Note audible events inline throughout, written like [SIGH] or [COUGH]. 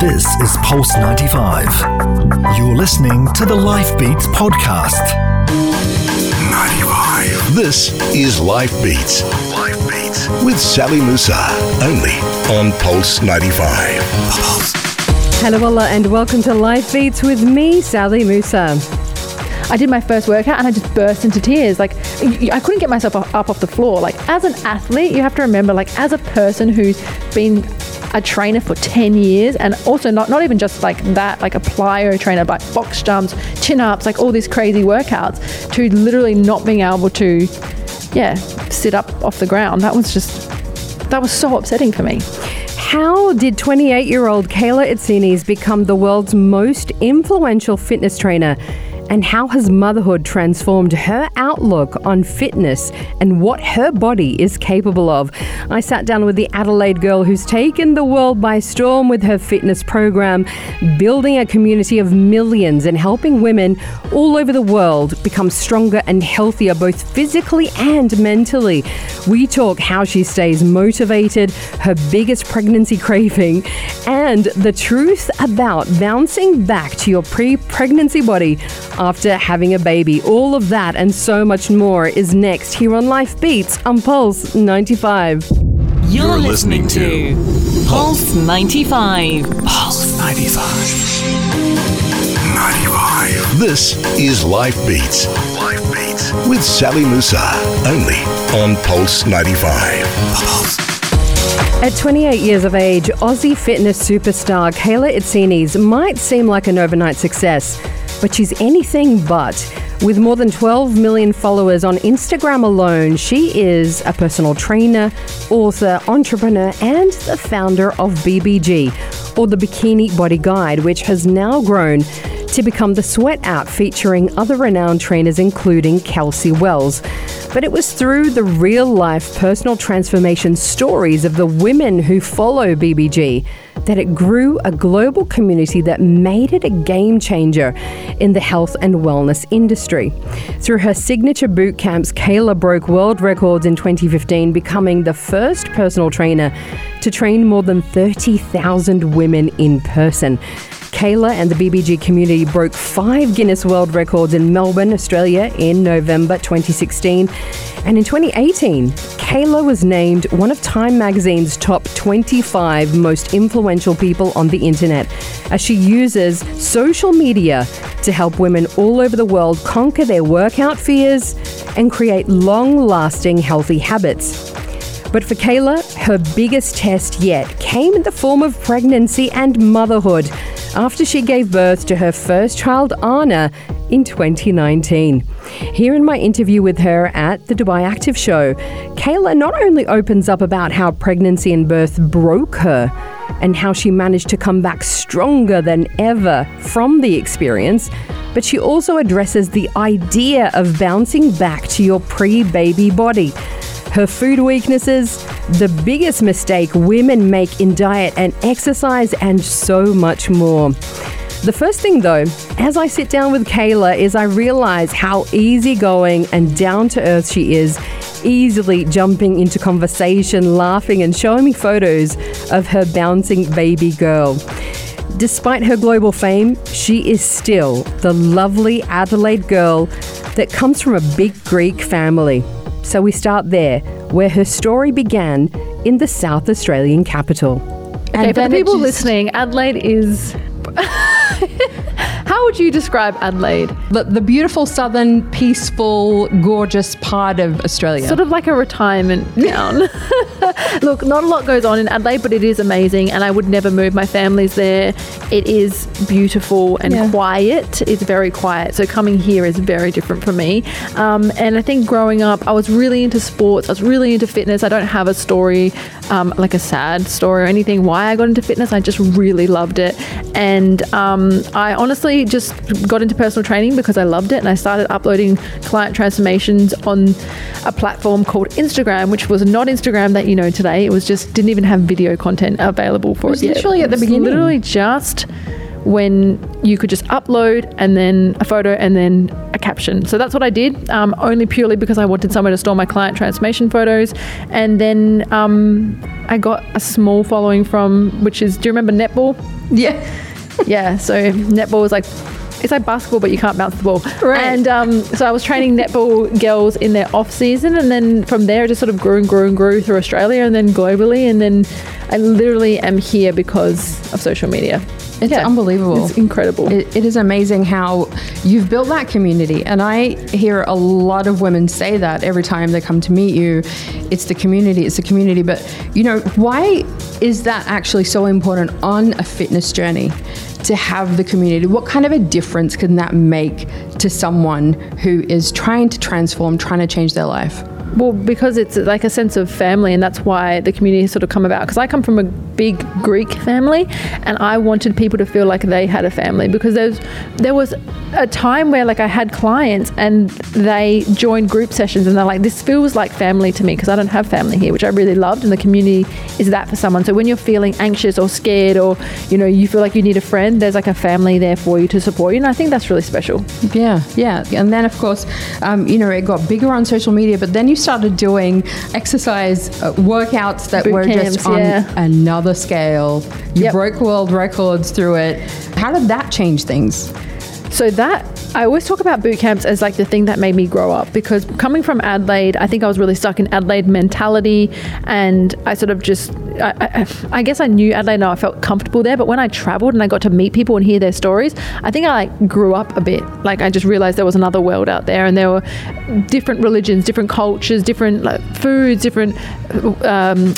This is Pulse 95. You're listening to the Life Beats podcast. 95. This is Life Beats. Life Beats with Sally Musa. Only on Pulse 95. Pulse. Hello, Allah, and welcome to Life Beats with me, Sally Musa. I did my first workout and I just burst into tears. Like, I couldn't get myself up off the floor. Like, as an athlete, you have to remember, like, as a person who's been a trainer for 10 years and also not, not even just like that, like a plyo trainer, but box jumps, chin ups, like all these crazy workouts to literally not being able to, yeah, sit up off the ground. That was just, that was so upsetting for me. How did 28 year old Kayla Itsines become the world's most influential fitness trainer? And how has motherhood transformed her outlook on fitness and what her body is capable of. I sat down with the Adelaide girl who's taken the world by storm with her fitness program, building a community of millions and helping women all over the world become stronger and healthier, both physically and mentally. We talk how she stays motivated, her biggest pregnancy [LAUGHS] craving, and the truth about bouncing back to your pre pregnancy body after having a baby. All of that and so much more is next here on Life Beats on Pulse 95. You're, You're listening, listening, to Pulse 95. Pulse 95. 95. This is Life Beats. Life Beats with Sally Musa. Only on Pulse 95. Pulse. At 28 years of age, Aussie fitness superstar Kayla Itsines might seem like an overnight success but she's anything but. With more than 12 million followers on Instagram alone, she is a personal trainer, author, entrepreneur, and the founder of BBG, or the Bikini Body Guide, which has now grown to become the Sweat app featuring other renowned trainers, including Kelsey Wells. But it was through the real life personal transformation stories of the women who follow BBG that it grew a global community that made it a game changer in the health and wellness industry. Through her signature boot camps, Kayla broke world records in 2015, becoming the first personal trainer to train more than 30,000 women in person. Kayla and the BBG community broke five Guinness World Records in Melbourne, Australia in November 2016. And in 2018, Kayla was named one of Time magazine's top 25 most influential people on the internet as she uses social media to help women all over the world conquer their workout fears and create long lasting healthy habits. But for Kayla, her biggest test yet came in the form of pregnancy and motherhood after she gave birth to her first child, Anna, in 2019. Here in my interview with her at the Dubai Active Show, Kayla not only opens up about how pregnancy and birth broke her and how she managed to come back stronger than ever from the experience, but she also addresses the idea of bouncing back to your pre baby body her food weaknesses, the biggest mistake women make in diet and exercise, and so much more. The first thing, though, as I sit down with Kayla, is I realize how easygoing and down to earth she is, easily jumping into conversation, laughing, and showing me photos of her bouncing baby girl. Despite her global fame, she is still the lovely Adelaide girl that comes from a big Greek family. So we start there, where her story began in the South Australian capital. Okay, for the people just... listening, Adelaide is How would you describe Adelaide? The, the, beautiful southern, peaceful, gorgeous part of Australia. Sort of like a retirement [LAUGHS] town. [LAUGHS] Look, not a lot goes on in Adelaide, but it is amazing, and I would never move. My family's there. It is beautiful and yeah. quiet. It's very quiet. So coming here is very different for me. Um, and I think growing up, I was really into sports. I was really into fitness. I don't have a story, um, like a sad story or anything, why I got into fitness. I just really loved it. And um, I honestly just got into personal training because I loved it and I started uploading client transformations on a platform called Instagram, which was not Instagram that you know today. It was just didn't even have video content available for it. it literally at the beginning. Literally just when you could just upload and then a photo and then a caption. So that's what I did, um, only purely because I wanted somewhere to store my client transformation photos. And then um, I got a small following from, which is, do you remember netball? Yeah. Yeah, so netball is like it's like basketball, but you can't bounce the ball. Right. And um, so I was training netball girls in their off season, and then from there, it just sort of grew and grew and grew through Australia, and then globally, and then I literally am here because of social media. It's unbelievable. It's incredible. It, it is amazing how you've built that community. And I hear a lot of women say that every time they come to meet you. It's the community, it's the community. But, you know, why is that actually so important on a fitness journey to have the community? What kind of a difference can that make to someone who is trying to transform, trying to change their life? Well, because it's like a sense of family, and that's why the community has sort of come about. Because I come from a big Greek family, and I wanted people to feel like they had a family. Because there's there was a time where like I had clients and they joined group sessions, and they're like, "This feels like family to me," because I don't have family here, which I really loved, and the community is that for someone. So when you're feeling anxious or scared, or you know you feel like you need a friend, there's like a family there for you to support you, and I think that's really special. Yeah, yeah. And then, of course, um, you know, it got bigger on social media, but then you started doing exercise uh, workouts that Boot were camps, just on yeah. another scale. You Yep. broke world records through it. How did that change things? So that I always talk about boot camps as like the thing that made me grow up because coming from Adelaide, I think I was really stuck in Adelaide mentality, and I sort of just I, I, I guess I knew Adelaide and I felt comfortable there. But when I travelled and I got to meet people and hear their stories, I think I like grew up a bit. Like I just realized there was another world out there, and there were different religions, different cultures, different like, foods, different. Um,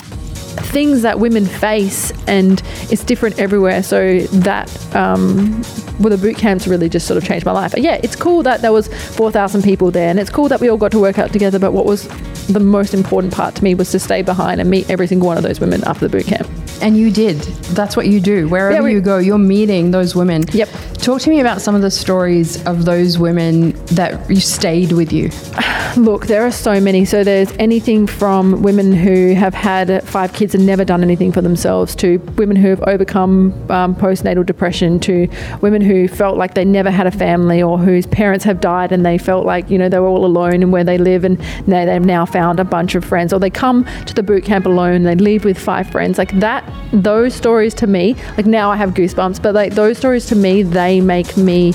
things that women face and it's different everywhere so that um, well the boot camps really just sort of changed my life yeah it's cool that there was 4000 people there and it's cool that we all got to work out together but what was the most important part to me was to stay behind and meet every single one of those women after the boot camp And you did. That's what you do. Wherever Yeah, we- you go, you're meeting those women. Yep. Talk to me about some of the stories of those women that you stayed with you. [SIGHS] Look, there are so many. So there's anything from women who have had five kids and never done anything for themselves to women who have overcome um, postnatal depression to women who felt like they never had a family or whose parents have died and they felt like, you know, they were all alone and where they live and now they've now found a bunch of friends or they come to the boot camp alone, they leave with five friends. Like that, those stories to me, like now I have goosebumps, but like those stories to me, they make me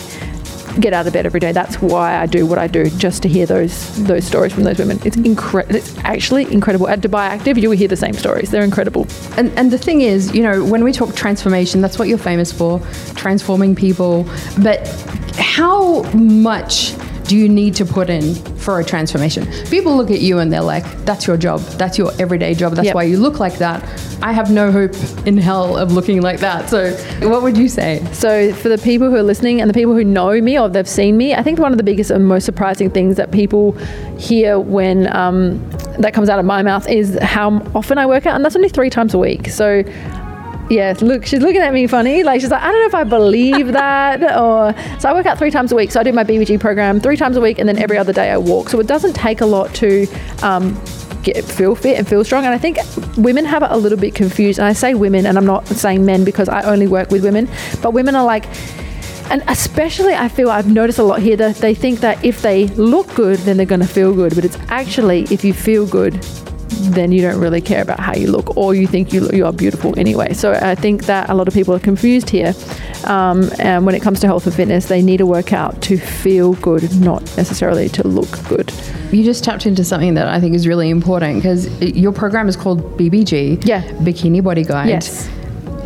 get out of bed every day. That's why I do what I do, just to hear those those stories from those women. It's incredible. It's actually incredible. At Dubai Active, you will hear the same stories. They're incredible. And, and the thing is, you know, when we talk transformation, that's what you're famous for, transforming people. But how much do you need to put in for a transformation? People look at you and they're like, that's your job. That's your everyday job. That's Yep. why you look like that. I have no hope in hell of looking like that. So, what would you say? So for the people who are listening and the people who know me or they've seen me, I think one of the biggest and most surprising things that people hear when um, that comes out of my mouth is how often I work out, and that's only three times a week. So. Yeah, look, she's looking at me funny. Like she's like, I don't know if I believe [LAUGHS] that. Or so I work out three times a week. So I do my BBG program three times a week, and then every other day I walk. So it doesn't take a lot to um, get feel fit and feel strong. And I think women have it a little bit confused. And I say women, and I'm not saying men because I only work with women, but women are like. And especially, I feel I've noticed a lot here that they think that if they look good, then they're going to feel good. But it's actually, if you feel good, then you don't really care about how you look, or you think you, you are beautiful anyway. So I think that a lot of people are confused here. Um, and when it comes to health and fitness, they need a workout to feel good, not necessarily to look good. You just tapped into something that I think is really important because your program is called BBG, Yeah. Bikini Body Guide. Yes.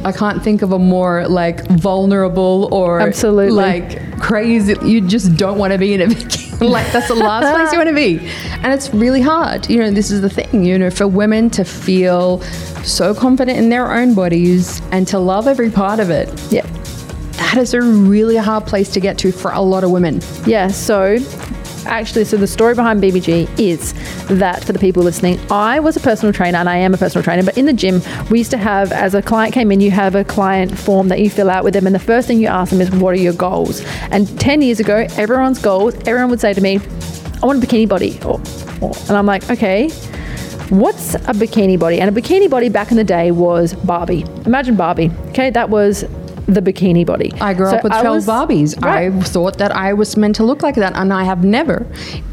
I can't think of a more like vulnerable or Absolutely. like crazy. You just don't want to be in a [LAUGHS] bikini. like that's the last [LAUGHS] place you want to be, and it's really hard. You know, this is the thing. You know, for women to feel so confident in their own bodies and to love every part of it. Yeah. That is a really hard place to get to for a lot of women. Yeah, so actually, so the story behind BBG is that for the people listening, I was a personal trainer and I am a personal trainer, but in the gym, we used to have, as a client came in, you have a client form that you fill out with them, and the first thing you ask them is, What are your goals? And 10 years ago, everyone's goals, everyone would say to me, I want a bikini body. And I'm like, Okay. What's a bikini body? And a bikini body back in the day was Barbie. Imagine Barbie. Okay, that was the bikini body. I grew So up with I 12 was- Barbies. Right. I thought that I was meant to look like that, and I have never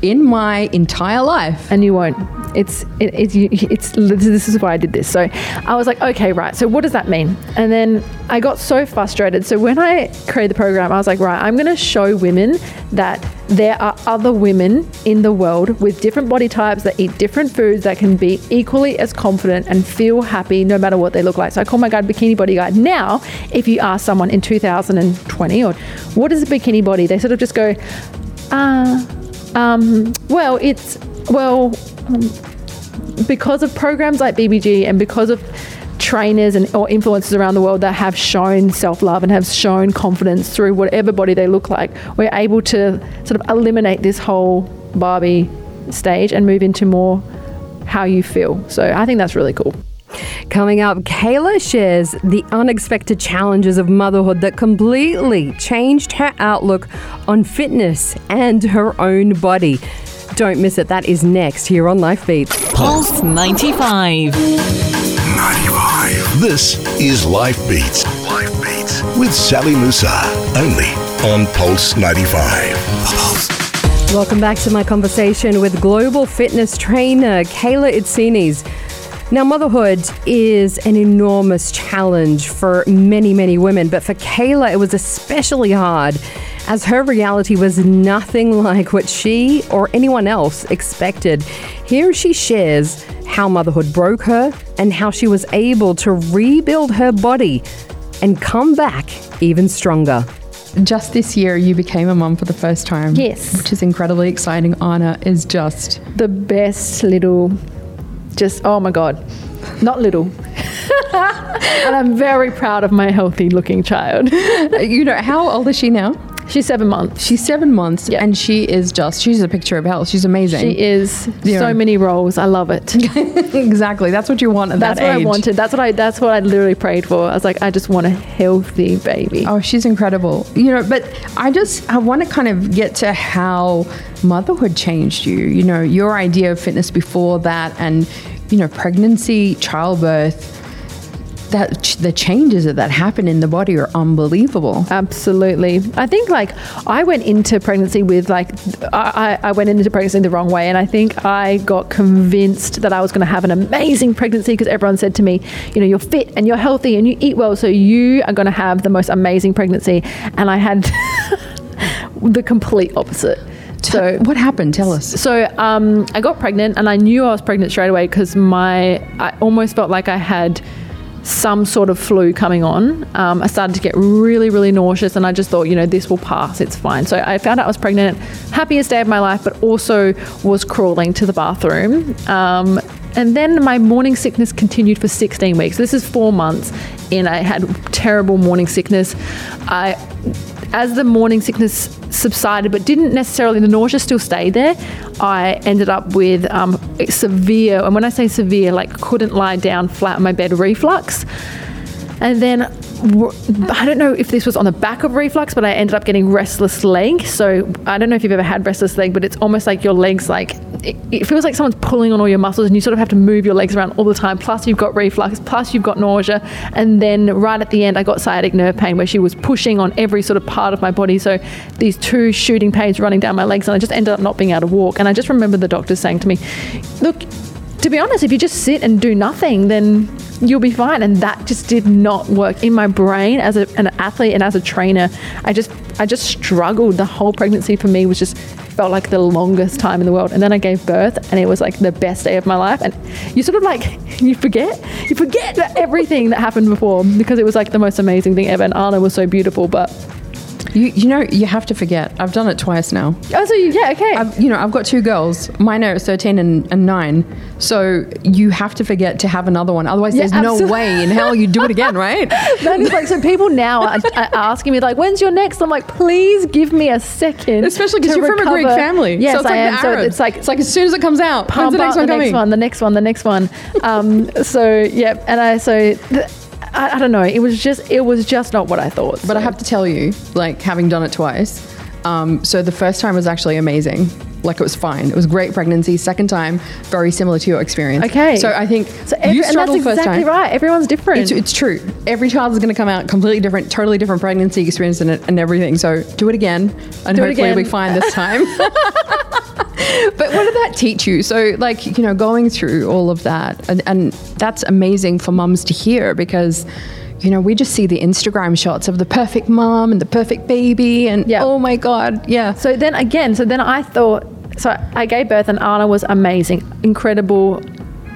in my entire life. and you won't. It's it, it's it's this is why I did this. So I was like, okay, right. So what does that mean? And then I got so frustrated. So when I created the program, I was like, right, I'm going to show women that there are other women in the world with different body types that eat different foods that can be equally as confident and feel happy no matter what they look like. So I call my guide Bikini Body Guide. Now, if you ask someone in 2020 or what is a bikini body, they sort of just go, ah, um, well, it's well um, because of programs like BBG and because of trainers and or influencers around the world that have shown self-love and have shown confidence through whatever body they look like we're able to sort of eliminate this whole barbie stage and move into more how you feel so i think that's really cool Coming up, Kayla shares the unexpected challenges of motherhood that completely changed her outlook on fitness and her own body. Don't miss it. That is next here on Life Beats. Pulse 95. 95. This is Life Beats. Life Beats with Sally Musa. Only on Pulse 95. Welcome back to my conversation with global fitness trainer Kayla Itsines. Now, motherhood is an enormous challenge for many, many women, but for Kayla, it was especially hard as her reality was nothing like what she or anyone else expected. Here she shares how motherhood broke her and how she was able to rebuild her body and come back even stronger. Just this year, you became a mum for the first time. Yes. Which is incredibly exciting. Anna is just the best little just oh my god not little [LAUGHS] and i'm very proud of my healthy looking child [LAUGHS] you know, how old is she now? She's seven months She's seven months Yeah. and she is just, she's a picture of health. She's amazing. she is Yeah. so many roles i love it [LAUGHS] exactly. That's what you want at that's that what age. i wanted that's what i that's what i literally prayed for i was like i just want a healthy baby Oh, she's incredible. You know, but I just I want to kind of get to how motherhood changed you. You know, your idea of fitness before that and you know, pregnancy, childbirth, that ch- the changes that, that happen in the body are unbelievable. Absolutely. I think like I went into pregnancy with like I, I I went into pregnancy the wrong way, and I think I got convinced that I was going to have an amazing pregnancy because everyone said to me, you know, you're fit and you're healthy and you eat well, so you are going to have the most amazing pregnancy. And I had [LAUGHS] the complete opposite. So what happened? Tell us. so um, I got pregnant, and I knew I was pregnant straight away because my I almost felt like I had some sort of flu coming on. Um, I started to get really, really nauseous, and I just thought, you know, this will pass. It's fine. So I found out I was pregnant, happiest day of my life, but also was crawling to the bathroom. Um, and then my morning sickness continued for 16 weeks. This is four months and I had terrible morning sickness. I as the morning sickness subsided, but didn't necessarily, the nausea still stayed there, I ended up with um, severe, and when I say severe, like couldn't lie down flat on my bed reflux. And then I don't know if this was on the back of reflux, but I ended up getting restless leg. So I don't know if you've ever had restless leg, but it's almost like your legs like it, it feels like someone's pulling on all your muscles, and you sort of have to move your legs around all the time. Plus you've got reflux, plus you've got nausea, and then right at the end I got sciatic nerve pain where she was pushing on every sort of part of my body. So these two shooting pains running down my legs, and I just ended up not being able to walk. And I just remember the doctor saying to me, "Look." To be honest, if you just sit and do nothing, then you'll be fine. And that just did not work in my brain as a, an athlete and as a trainer. I just, I just struggled. The whole pregnancy for me was just felt like the longest time in the world. And then I gave birth, and it was like the best day of my life. And you sort of like [LAUGHS] you forget, you forget that everything that happened before because it was like the most amazing thing ever. And Anna was so beautiful, but You, you know, you have to forget. I've done it twice now. oh, so you, yeah, okay. I've, you know, I've got two girls. Mine are 13 and, and 9. So you have to forget to have another one. Otherwise, Yeah, there's no way in hell you do it again, [LAUGHS] right? That is like so. People now are, are asking me like, "When's your next?" I'm like, "Please give me a second. Especially because you're from a Greek family. Yes, so it's I like am. The So it's like it's like as soon as it comes out, when's the next one the coming? next one, the next one, the next one. Um, so yeah, and I so th- I, I don't know. It was just it was just not what I thought. But I have to tell you, like having done it twice, um, so the first time was actually amazing. Like it was fine. It was great pregnancy. Second time, very similar to your experience. Okay. So I think So every, you and that's struggled first exactly time. right. Everyone's different. It's, it's true. Every child is going to come out completely different, totally different pregnancy experience and, and everything. So do it again, and Do hopefully we find this time. [LAUGHS] [LAUGHS] but what did that teach you? So, like, you know, going through all of that, and, and that's amazing for mums to hear because. You know, we just see the Instagram shots of the perfect mom and the perfect baby, and Yeah. oh my God, yeah. So then again, so then I thought, so I gave birth and Anna was amazing, incredible.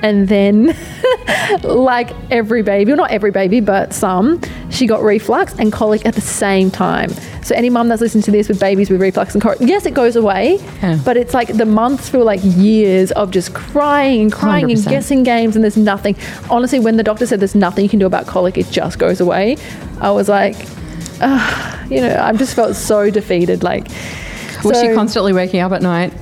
And then, [LAUGHS] like every baby, well, not every baby, but some, she got reflux and colic at the same time. So any mum that's listening to this with babies with reflux and colic, yes, it goes away, Yeah. but it's like the months feel like years of just crying and crying and 100%. guessing games, and there's nothing. Honestly, when the doctor said there's nothing you can do about colic, it just goes away. I was like, you know, I just felt so defeated. Like, Was she constantly waking up at night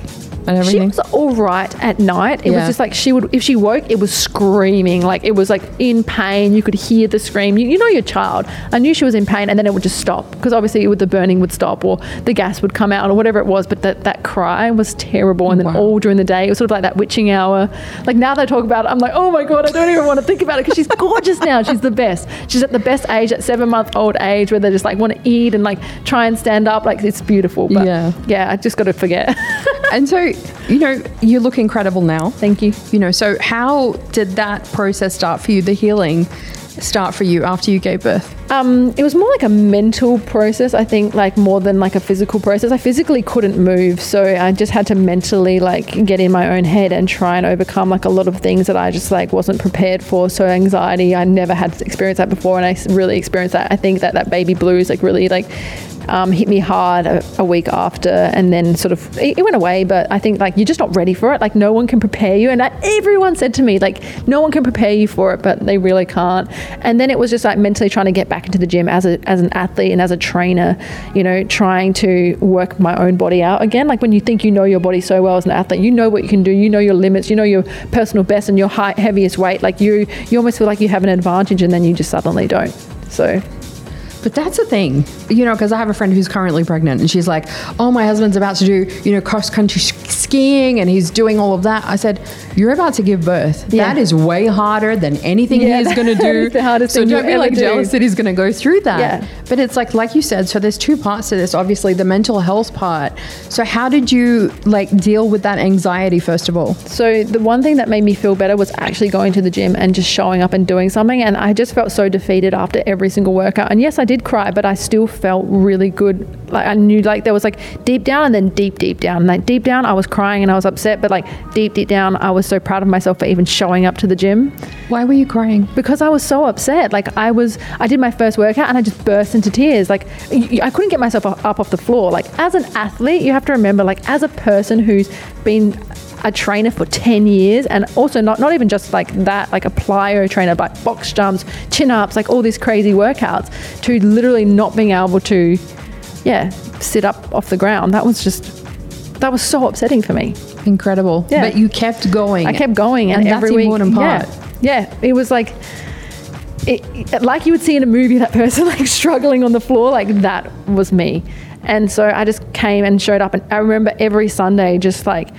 and she was all right at night. It Yeah. was just like she would, if she woke, it was screaming. Like it was like in pain. You could hear the scream. You, you know your child. I knew she was in pain, and then it would just stop because obviously with the burning would stop or the gas would come out or whatever it was. But that that cry was terrible. And then Wow. all during the day, it was sort of like that witching hour. Like now they talk about it, I'm like, oh my god, I don't even want to think about it because she's gorgeous now. She's the best. She's at the best age, at seven month old age, where they just like want to eat and like try and stand up. Like it's beautiful. But Yeah. yeah, I just got to forget. [LAUGHS] and so, you know, you look incredible now. Thank you. You know, so how did that process start for you? The healing start for you after you gave birth? Um, it was more like a mental process, I think, like more than like a physical process. I physically couldn't move, so I just had to mentally like get in my own head and try and overcome like a lot of things that I just like wasn't prepared for. So anxiety, I never had experienced that before, and I really experienced that. I think that that baby blues like really like um, hit me hard a, a week after, and then sort of it, it went away. But I think like you're just not ready for it. Like no one can prepare you, and everyone said to me like no one can prepare you for it, but they really can't. And then it was just like mentally trying to get back into the gym as a as an athlete and as a trainer, you know, trying to work my own body out again. Like when you think you know your body so well as an athlete, you know what you can do, you know your limits, you know your personal best and your high, heaviest weight. Like you you almost feel like you have an advantage, and then you just suddenly don't. So But that's the thing, you know, because I have a friend who's currently pregnant and she's like, oh, my husband's about to do, you know, cross country sk- skiing and he's doing all of that. I said, you're about to give birth. Yeah. That is way harder than anything Yeah, he's going [LAUGHS] to do. the hardest so thing don't be like do. jealous that he's going to go through that. Yeah. But it's like, like you said, so there's two parts to this. Obviously, the mental health part. So how did you like deal with that anxiety first of all? So the one thing that made me feel better was actually going to the gym and just showing up and doing something. And I just felt so defeated after every single workout. And yes, I did cry, but I still felt really good. Like I knew like there was like deep down and then deep, deep down. Like deep down, I was crying and I was upset, but like deep, deep down, I was so proud of myself for even showing up to the gym Why were you crying? because I was so upset. Like I was, I did my first workout and I just burst into tears. Like I couldn't get myself up up off the floor. Like as an athlete, you have to remember, like as a person who's been a trainer for 10 years and also not, not even just like that, like a plyo trainer, but box jumps, chin ups, like all these crazy workouts to literally not being able to, yeah, sit up off the ground. That was just, that was so upsetting for me. Incredible. Yeah. But you kept going. I kept going, and, And every week. Yeah, yeah, it was like, it, like you would see in a movie, that person [LAUGHS] like struggling on the floor, like that was me. And so I just came and showed up, and I remember every Sunday just like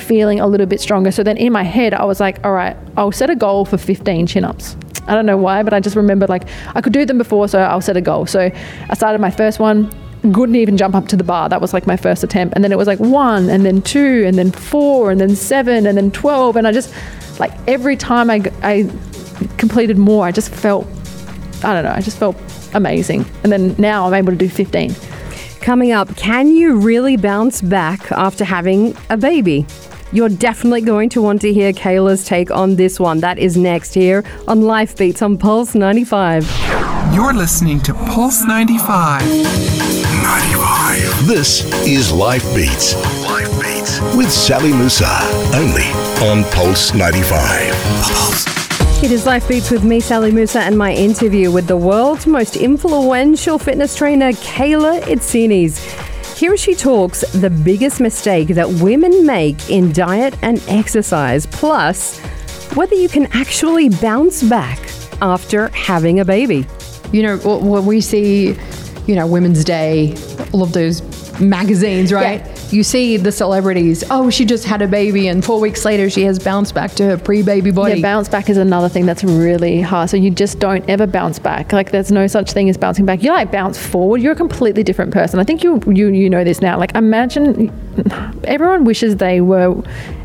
feeling a little bit stronger. So then in my head, I was like, all right, I'll set a goal for 15 chin ups. I don't know why, but I just remembered like I could do them before, so I'll set a goal. So I started my first one. Couldn't even jump up to the bar. That was like my first attempt. And then it was like one, and then two, and then four, and then seven, and then 12. And I just, like, every time I, I completed more, I just felt, I don't know, I just felt amazing. And then now I'm able to do 15. Coming up, can you really bounce back after having a baby? You're definitely going to want to hear Kayla's take on this one. That is next here on Life Beats on Pulse 95. You're listening to Pulse 95. 95. This is Life Beats. Life Beats with Sally Musa. Only on Pulse 95. Pulse. It is Life Beats with me, Sally Musa, and my interview with the world's most influential fitness trainer, Kayla Itsines. Here she talks the biggest mistake that women make in diet and exercise, plus whether you can actually bounce back after having a baby. you know, wh- when we see, you know, Women's Day, all of those magazines, right? You see the celebrities, oh, she just had a baby, and four weeks later she has bounced back to her pre-baby body. Yeah, bounce back is another thing that's really hard. So you just don't ever bounce back. Like there's no such thing as bouncing back. You like bounce forward. You're a completely different person. I think you you you know this now. Like imagine everyone wishes they were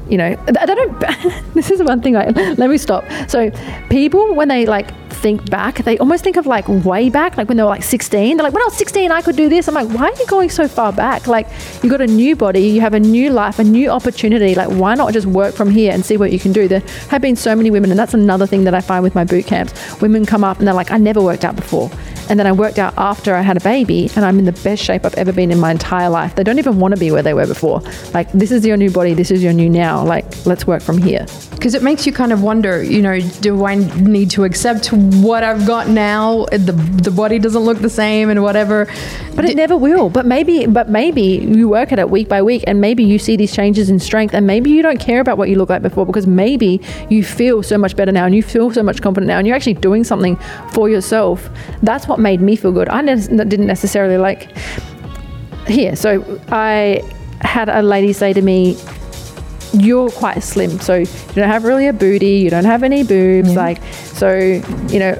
you know, I don't. [LAUGHS] this is one thing. I let me stop. So, people when they like think back, they almost think of like way back, like when they were like 16. They're like, when I was 16, I could do this. I'm like, why are you going so far back? Like, you got a new body, you have a new life, a new opportunity. Like, why not just work from here and see what you can do? There have been so many women, and that's another thing that I find with my boot camps. Women come up and they're like, I never worked out before. And then I worked out after I had a baby, and I'm in the best shape I've ever been in my entire life. They don't even want to be where they were before. Like, this is your new body, this is your new now. Like, let's work from here. Because it makes you kind of wonder, you know, do I need to accept what I've got now? The the body doesn't look the same and whatever. But it never will. But maybe, but maybe you work at it week by week, and maybe you see these changes in strength, and maybe you don't care about what you look like before because maybe you feel so much better now, and you feel so much confident now, and you're actually doing something for yourself. That's what made me feel good. I ne- didn't necessarily like here. So I had a lady say to me, you're quite slim, so you don't have really a booty, you don't have any boobs, yeah. like so, you know,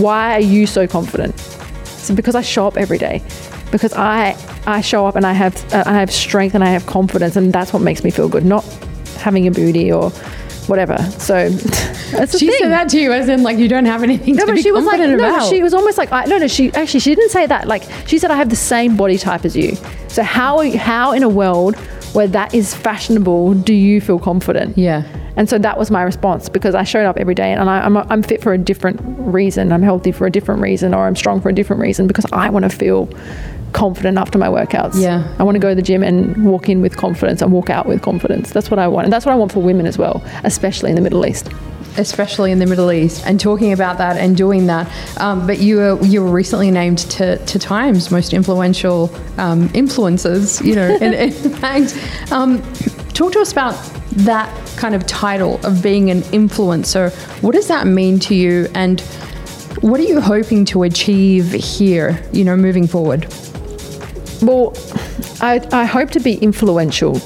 why are you so confident? So because I show up every day, because I I show up and I have uh, I have strength and I have confidence, and that's what makes me feel good, not having a booty or whatever. So [LAUGHS] that's she thing. said that to you, as in like you don't have anything no, to be she was like, about. No, she was almost like I, no, no. She actually she didn't say that. Like she said, I have the same body type as you. So how how in a world where that is fashionable do you feel confident? Yeah. And so that was my response because I showed up every day and I, am I'm, I'm fit for a different reason. I'm healthy for a different reason or I'm strong for a different reason because I want to feel confident after my workouts. Yeah. I want to go to the gym and walk in with confidence and walk out with confidence. That's what I want. And that's what I want for women as well, especially in the Middle East especially in the Middle East, and talking about that and doing that. Um, but you were you were recently named to, to Times most influential um, influencers. You know, in, in [LAUGHS] fact, um, talk to us about that kind of title of being an influencer. What does that mean to you, and what are you hoping to achieve here? You know, moving forward. Well, I, I hope to be influential,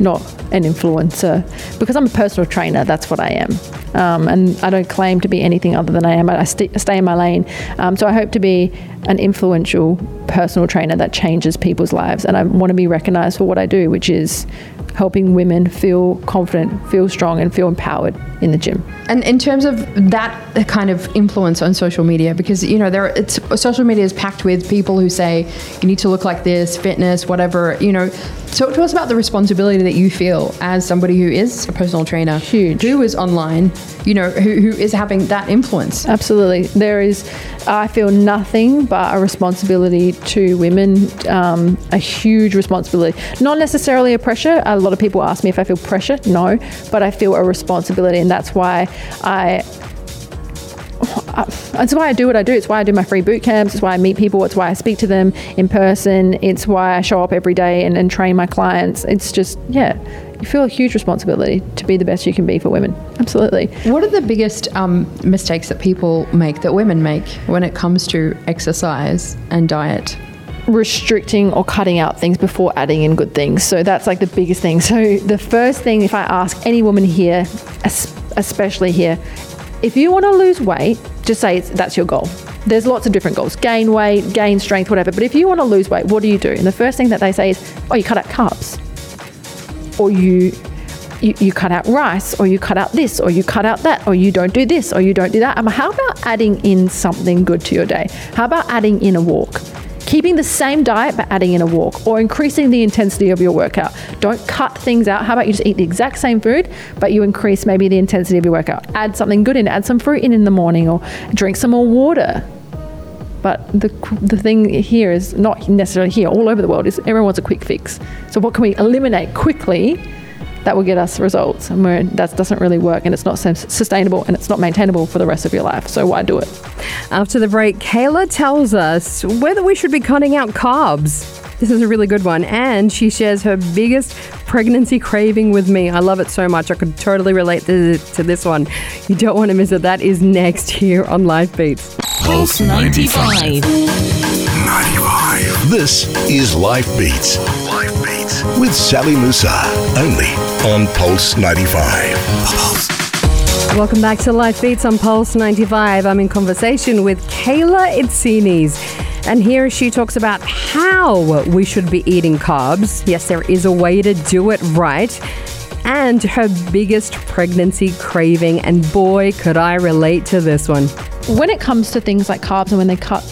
not an influencer, because I'm a personal trainer. That's what I am. Um, and I don't claim to be anything other than I am. But I st- stay in my lane. Um, so I hope to be an influential personal trainer that changes people's lives. And I want to be recognized for what I do, which is helping women feel confident, feel strong, and feel empowered in the gym. And in terms of that kind of influence on social media, because you know, there it's social media is packed with people who say you need to look like this, fitness, whatever. You know, talk to us about the responsibility that you feel as somebody who is a personal trainer, huge, who is online, you know, who, who is having that influence. Absolutely, there is. I feel nothing but a responsibility to women, um, a huge responsibility. Not necessarily a pressure. A lot of people ask me if I feel pressure. No, but I feel a responsibility, and that's why I that's why I do what I do. It's why I do my free boot camps. It's why I meet people. It's why I speak to them in person. It's why I show up every day and, and train my clients. It's just, yeah, you feel a huge responsibility to be the best you can be for women. Absolutely. What are the biggest um, mistakes that people make, that women make, when it comes to exercise and diet? restricting or cutting out things before adding in good things. So that's like the biggest thing. So the first thing, if I ask any woman here, especially here, if you want to lose weight, just say that's your goal. There's lots of different goals gain weight, gain strength, whatever. But if you want to lose weight, what do you do? And the first thing that they say is, oh, you cut out carbs. Or you, you, you cut out rice, or you cut out this, or you cut out that, or you don't do this, or you don't do that. Um, how about adding in something good to your day? How about adding in a walk? keeping the same diet but adding in a walk or increasing the intensity of your workout. Don't cut things out. How about you just eat the exact same food, but you increase maybe the intensity of your workout? Add something good in, add some fruit in in the morning or drink some more water. But the, the thing here is not necessarily here, all over the world, is everyone wants a quick fix. So, what can we eliminate quickly that will get us results. And that doesn't really work and it's not sustainable and it's not maintainable for the rest of your life. So why do it? After the break, Kayla tells us whether we should be cutting out carbs. This is a really good one. And she shares her biggest pregnancy craving with me. I love it so much. I could totally relate to, to this one. You don't want to miss it. That is next here on Life Beats. Pulse 95. 95. This is Life Beats. Life Beats Beats with Sally Musa. Only on Pulse 95. Pulse. Welcome back to Life Beats on Pulse 95. I'm in conversation with Kayla Itsines. And here she talks about how we should be eating carbs. Yes, there is a way to do it right. And her biggest pregnancy craving. And boy, could I relate to this one. When it comes to things like carbs and when they cut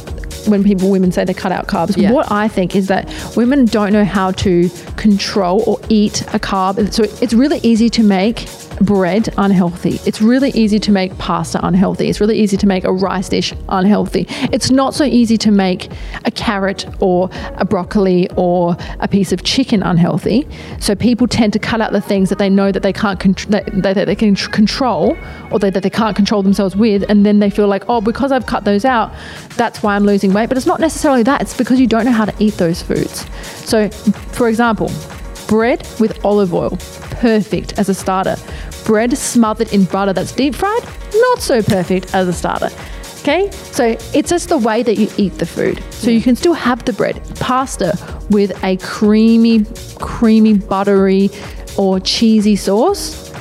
when people women say they cut out carbs Yeah. what i think is that women don't know how to control or eat a carb so it's really easy to make bread unhealthy. It's really easy to make pasta unhealthy. It's really easy to make a rice dish unhealthy. It's not so easy to make a carrot or a broccoli or a piece of chicken unhealthy. So people tend to cut out the things that they know that they can't contr- that, that, they can tr- control or that, that they can't control themselves with and then they feel like oh because i've cut those out that's why i'm losing weight. But it's not necessarily that. It's because you don't know how to eat those foods. So for example bread with olive oil perfect as a starter bread smothered in butter that's deep fried not so perfect as a starter Okay, so it's just the way that you eat the food. So you can still have the bread, pasta with a creamy, creamy, buttery, or cheesy sauce.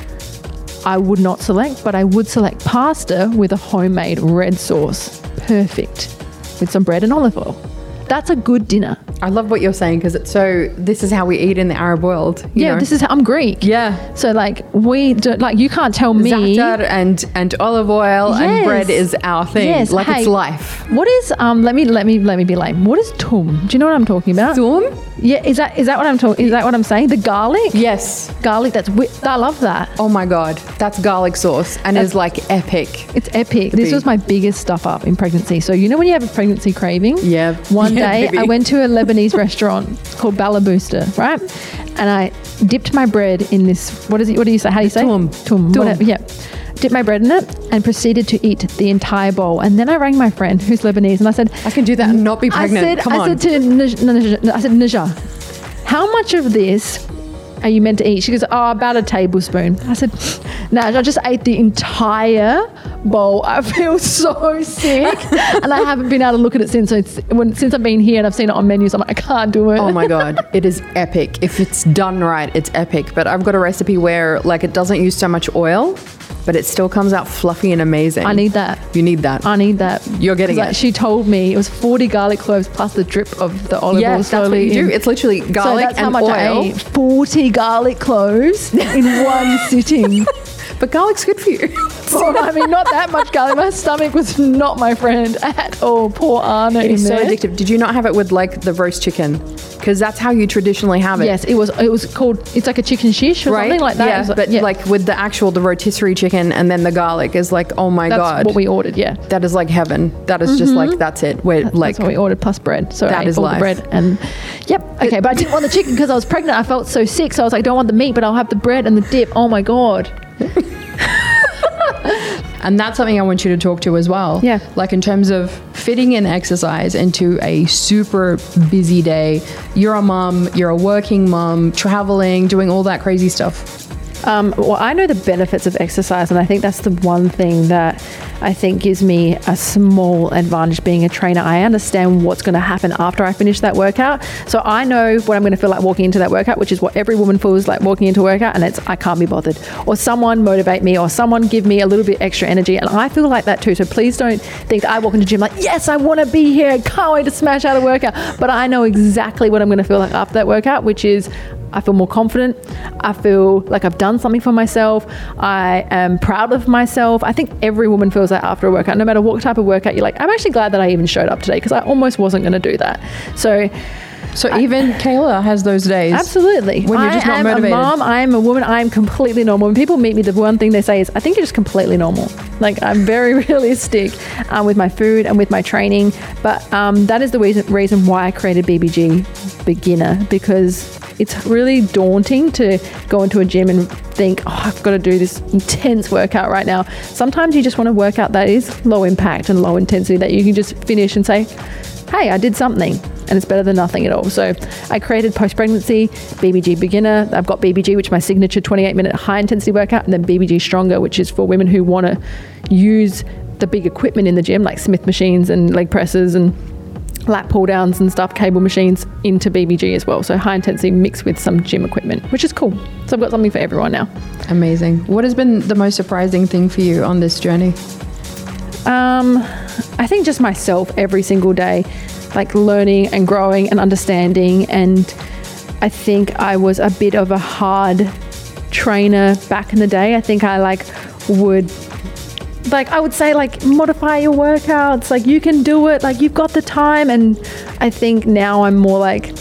I would not select, but I would select pasta with a homemade red sauce. Perfect. With some bread and olive oil. That's a good dinner. I love what you're saying because it's so. This is how we eat in the Arab world. you yeah, know? this is how I'm Greek. Yeah. So like we do, like you can't tell me Za'atar and and olive oil and bread is our thing. Yes, like hey, it's life. What is um? Let me let me let me be lame. What is toum? Do you know what I'm talking about? Toum? Yeah, is that is that what I'm talking? Is that what I'm saying? The garlic? Yes. Garlic. That's wi- I love that. Oh my god, that's garlic sauce and it's like epic. It's epic. This was my biggest stuff up in pregnancy. So you know when you have a pregnancy craving? Yeah. One [LAUGHS] Yeah, day baby. I went to a Lebanese [LAUGHS] restaurant called Balabusta, right? And I dipped my bread in this. What is it? What do you say? How do you say? Toum. Toum. Toum. Whatever. Yeah. Dipped my bread in it and proceeded to eat the entire bowl. And then I rang my friend who's Lebanese and I said, I can do that and not be pregnant. I said, Come I on. said to I said, Najah, how much of this are you meant to eat? She goes, oh, about a tablespoon. I said, Naj, I just ate the entire bowl. I feel [LAUGHS] so sick, and I haven't been able to look at it since. So it's, when, since I've been here and I've seen it on menus, I'm like, I can't do it. Oh my god, [LAUGHS] it is epic. If it's done right, it's epic. But I've got a recipe where like it doesn't use so much oil, but it still comes out fluffy and amazing. I need that. You need that. I need that. You're getting 'Cause, like, it. She told me it was 40 garlic cloves plus the drip of the olive oil yes, that's what slowly you do. It's literally garlic so that's and how much oil. I ate. 40 garlic cloves in one [LAUGHS] sitting. But garlic's good for you. [LAUGHS] I mean, not that much garlic. My stomach was not my friend at all. Poor Anna in It's so addictive. Did you not have it with like the roast chicken? Because that's how you traditionally have it. Yes, it was. It was called. It's like a chicken shish or Right, something like that. Yeah, It was but yeah. like with the actual the rotisserie chicken and then the garlic is like, oh my god. that's god, what we ordered. Yeah, that is like heaven. That is just like mm-hmm. that's it. We're like that's what we ordered plus bread. So That I is all life. the bread and yep. Okay, but I didn't want the chicken because I was pregnant. I felt so sick, so I was like, don't want the meat, but I'll have the bread and the dip. Oh my god. [LAUGHS] And that's something I want you to talk to as well. Yeah. Like in terms of fitting in exercise into a super busy day. You're a mom, you're a working mom, traveling, doing all that crazy stuff. Um, well, I know the benefits of exercise, and I think that's the one thing that I think gives me a small advantage being a trainer. I understand what's going to happen after I finish that workout, so I know what I'm going to feel like walking into that workout, which is what every woman feels like walking into a workout, and it's I can't be bothered, or someone motivate me, or someone give me a little bit extra energy, and I feel like that too. So please don't think I walk into gym like, yes, I want to be here, can't wait to smash out a workout, but I know exactly what I'm going to feel like after that workout, which is I feel more confident. I feel like I've done something for myself. I am proud of myself. I think every woman feels that after a workout, no matter what type of workout you're like, I'm actually glad that I even showed up today because I almost wasn't going to do that. So, So even Kayla has those days. absolutely. When you're just I not am motivated. a mom, I am a woman, I am completely normal. When people meet me, the one thing they say is, I think you're just completely normal. Like, I'm very [LAUGHS] realistic um, with my food and with my training. But um, that is the reason, reason why I created BBG Beginner because it's really daunting to go into a gym and think, oh, I've got to do this intense workout right now. Sometimes you just want a workout that is low impact and low intensity that you can just finish and say, hey, I did something. And it's better than nothing at all. So I created post pregnancy BBG beginner. I've got BBG, which is my signature 28 minute high intensity workout, and then BBG stronger, which is for women who want to use the big equipment in the gym, like Smith machines and leg presses and lat pull downs and stuff, cable machines into BBG as well. So high intensity mixed with some gym equipment, which is cool. So I've got something for everyone now. Amazing. What has been the most surprising thing for you on this journey? Um, I think just myself every single day, like learning and growing and understanding. And I think I was a bit of a hard trainer back in the day. I think I like would like I would say like modify your workouts, like you can do it, like you've got the time and I think now I'm more like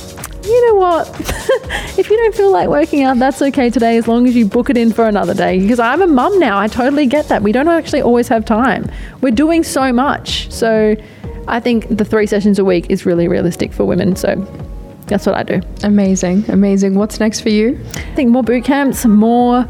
you know what? [LAUGHS] if you don't feel like working out, that's okay today as long as you book it in for another day. Because I'm a mum now. I totally get that. We don't actually always have time. We're doing so much. So I think the three sessions a week is really realistic for women. So that's what I do. Amazing. Amazing. What's next for you? I think more boot camps, more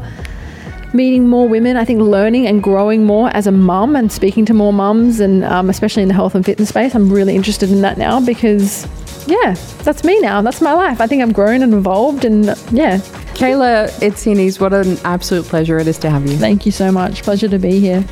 meeting more women. I think learning and growing more as a mum and speaking to more mums, and um, especially in the health and fitness space. I'm really interested in that now because, yeah, that's me now. That's my life. I think I've grown and evolved, and yeah. Kayla Itsines, what an absolute pleasure it is to have you. Thank you so much. Pleasure to be here.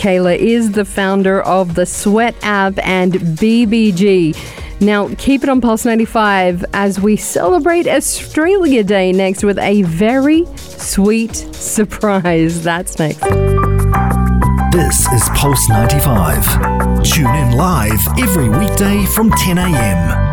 Kayla is the founder of the Sweat app and BBG. Now, keep it on Pulse 95 as we celebrate Australia Day next with a very sweet surprise. That's next. This is Pulse 95. Tune in live every weekday from 10 a.m.